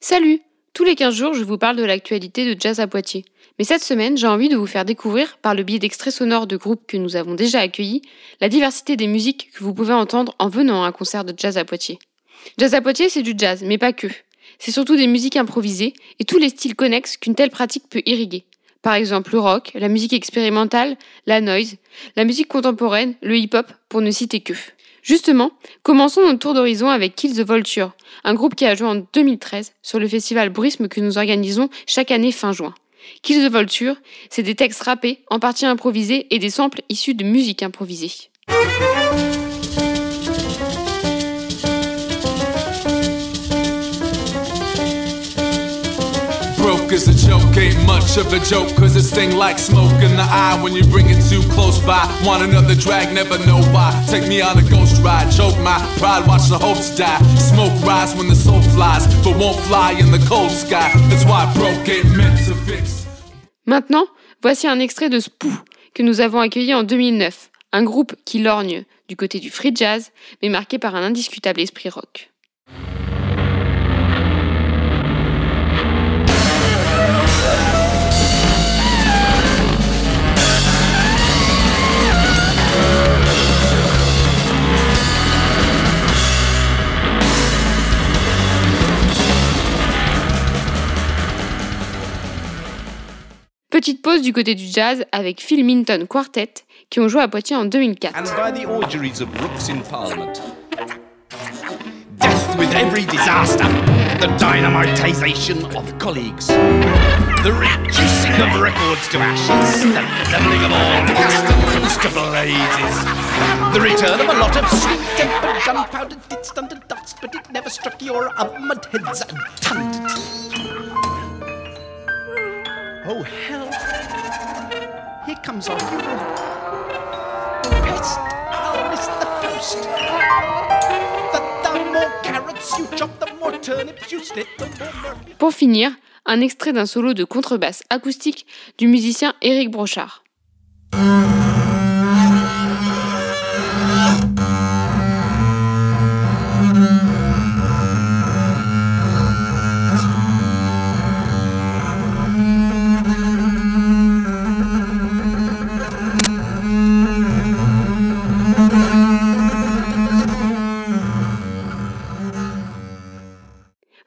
Salut Tous les 15 jours, je vous parle de l'actualité de Jazz à Poitiers. Mais cette semaine, j'ai envie de vous faire découvrir, par le biais d'extraits sonores de groupes que nous avons déjà accueillis, la diversité des musiques que vous pouvez entendre en venant à un concert de jazz à Poitiers. Jazz à Poitiers, c'est du jazz, mais pas que. C'est surtout des musiques improvisées et tous les styles connexes qu'une telle pratique peut irriguer. Par exemple le rock, la musique expérimentale, la noise, la musique contemporaine, le hip-hop, pour ne citer que. Justement, commençons notre tour d'horizon avec Kill the Vulture, un groupe qui a joué en 2013 sur le festival Bruisme que nous organisons chaque année fin juin. Kill the Vulture, c'est des textes rappés, en partie improvisés et des samples issus de musique improvisée. Maintenant, voici un extrait de Spoo que nous avons accueilli en 2009, un groupe qui lorgne du côté du free jazz mais marqué par un indiscutable esprit rock. Petite pause du côté du jazz avec Phil Minton Quartet qui ont joué à Poitiers en 2004. and by the auguries of rooks in Parliament. Death with every disaster, the dynamitisation of colleagues, the reducing of records to ashes, the levelling of all customers to blazes, the return of a lot of sweet-tempered gunpowder dits under dust, but it never struck your armoured heads a ton to tea. Oh, hell. Here comes our hero. Pest! I'll miss the post. The, the more carrots you chop, the more turnips you slit, the more. Pour finir, un extrait d'un solo de contrebasse acoustique du musicien Éric Brochard.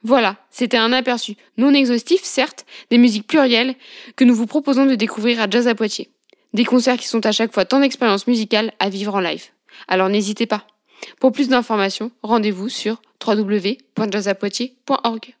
Voilà, c'était un aperçu, non exhaustif certes, des musiques plurielles que nous vous proposons de découvrir à Jazz à Poitiers. Des concerts qui sont à chaque fois tant d'expériences musicales à vivre en live. Alors n'hésitez pas. Pour plus d'informations, rendez-vous sur www.jazzapoitiers.org.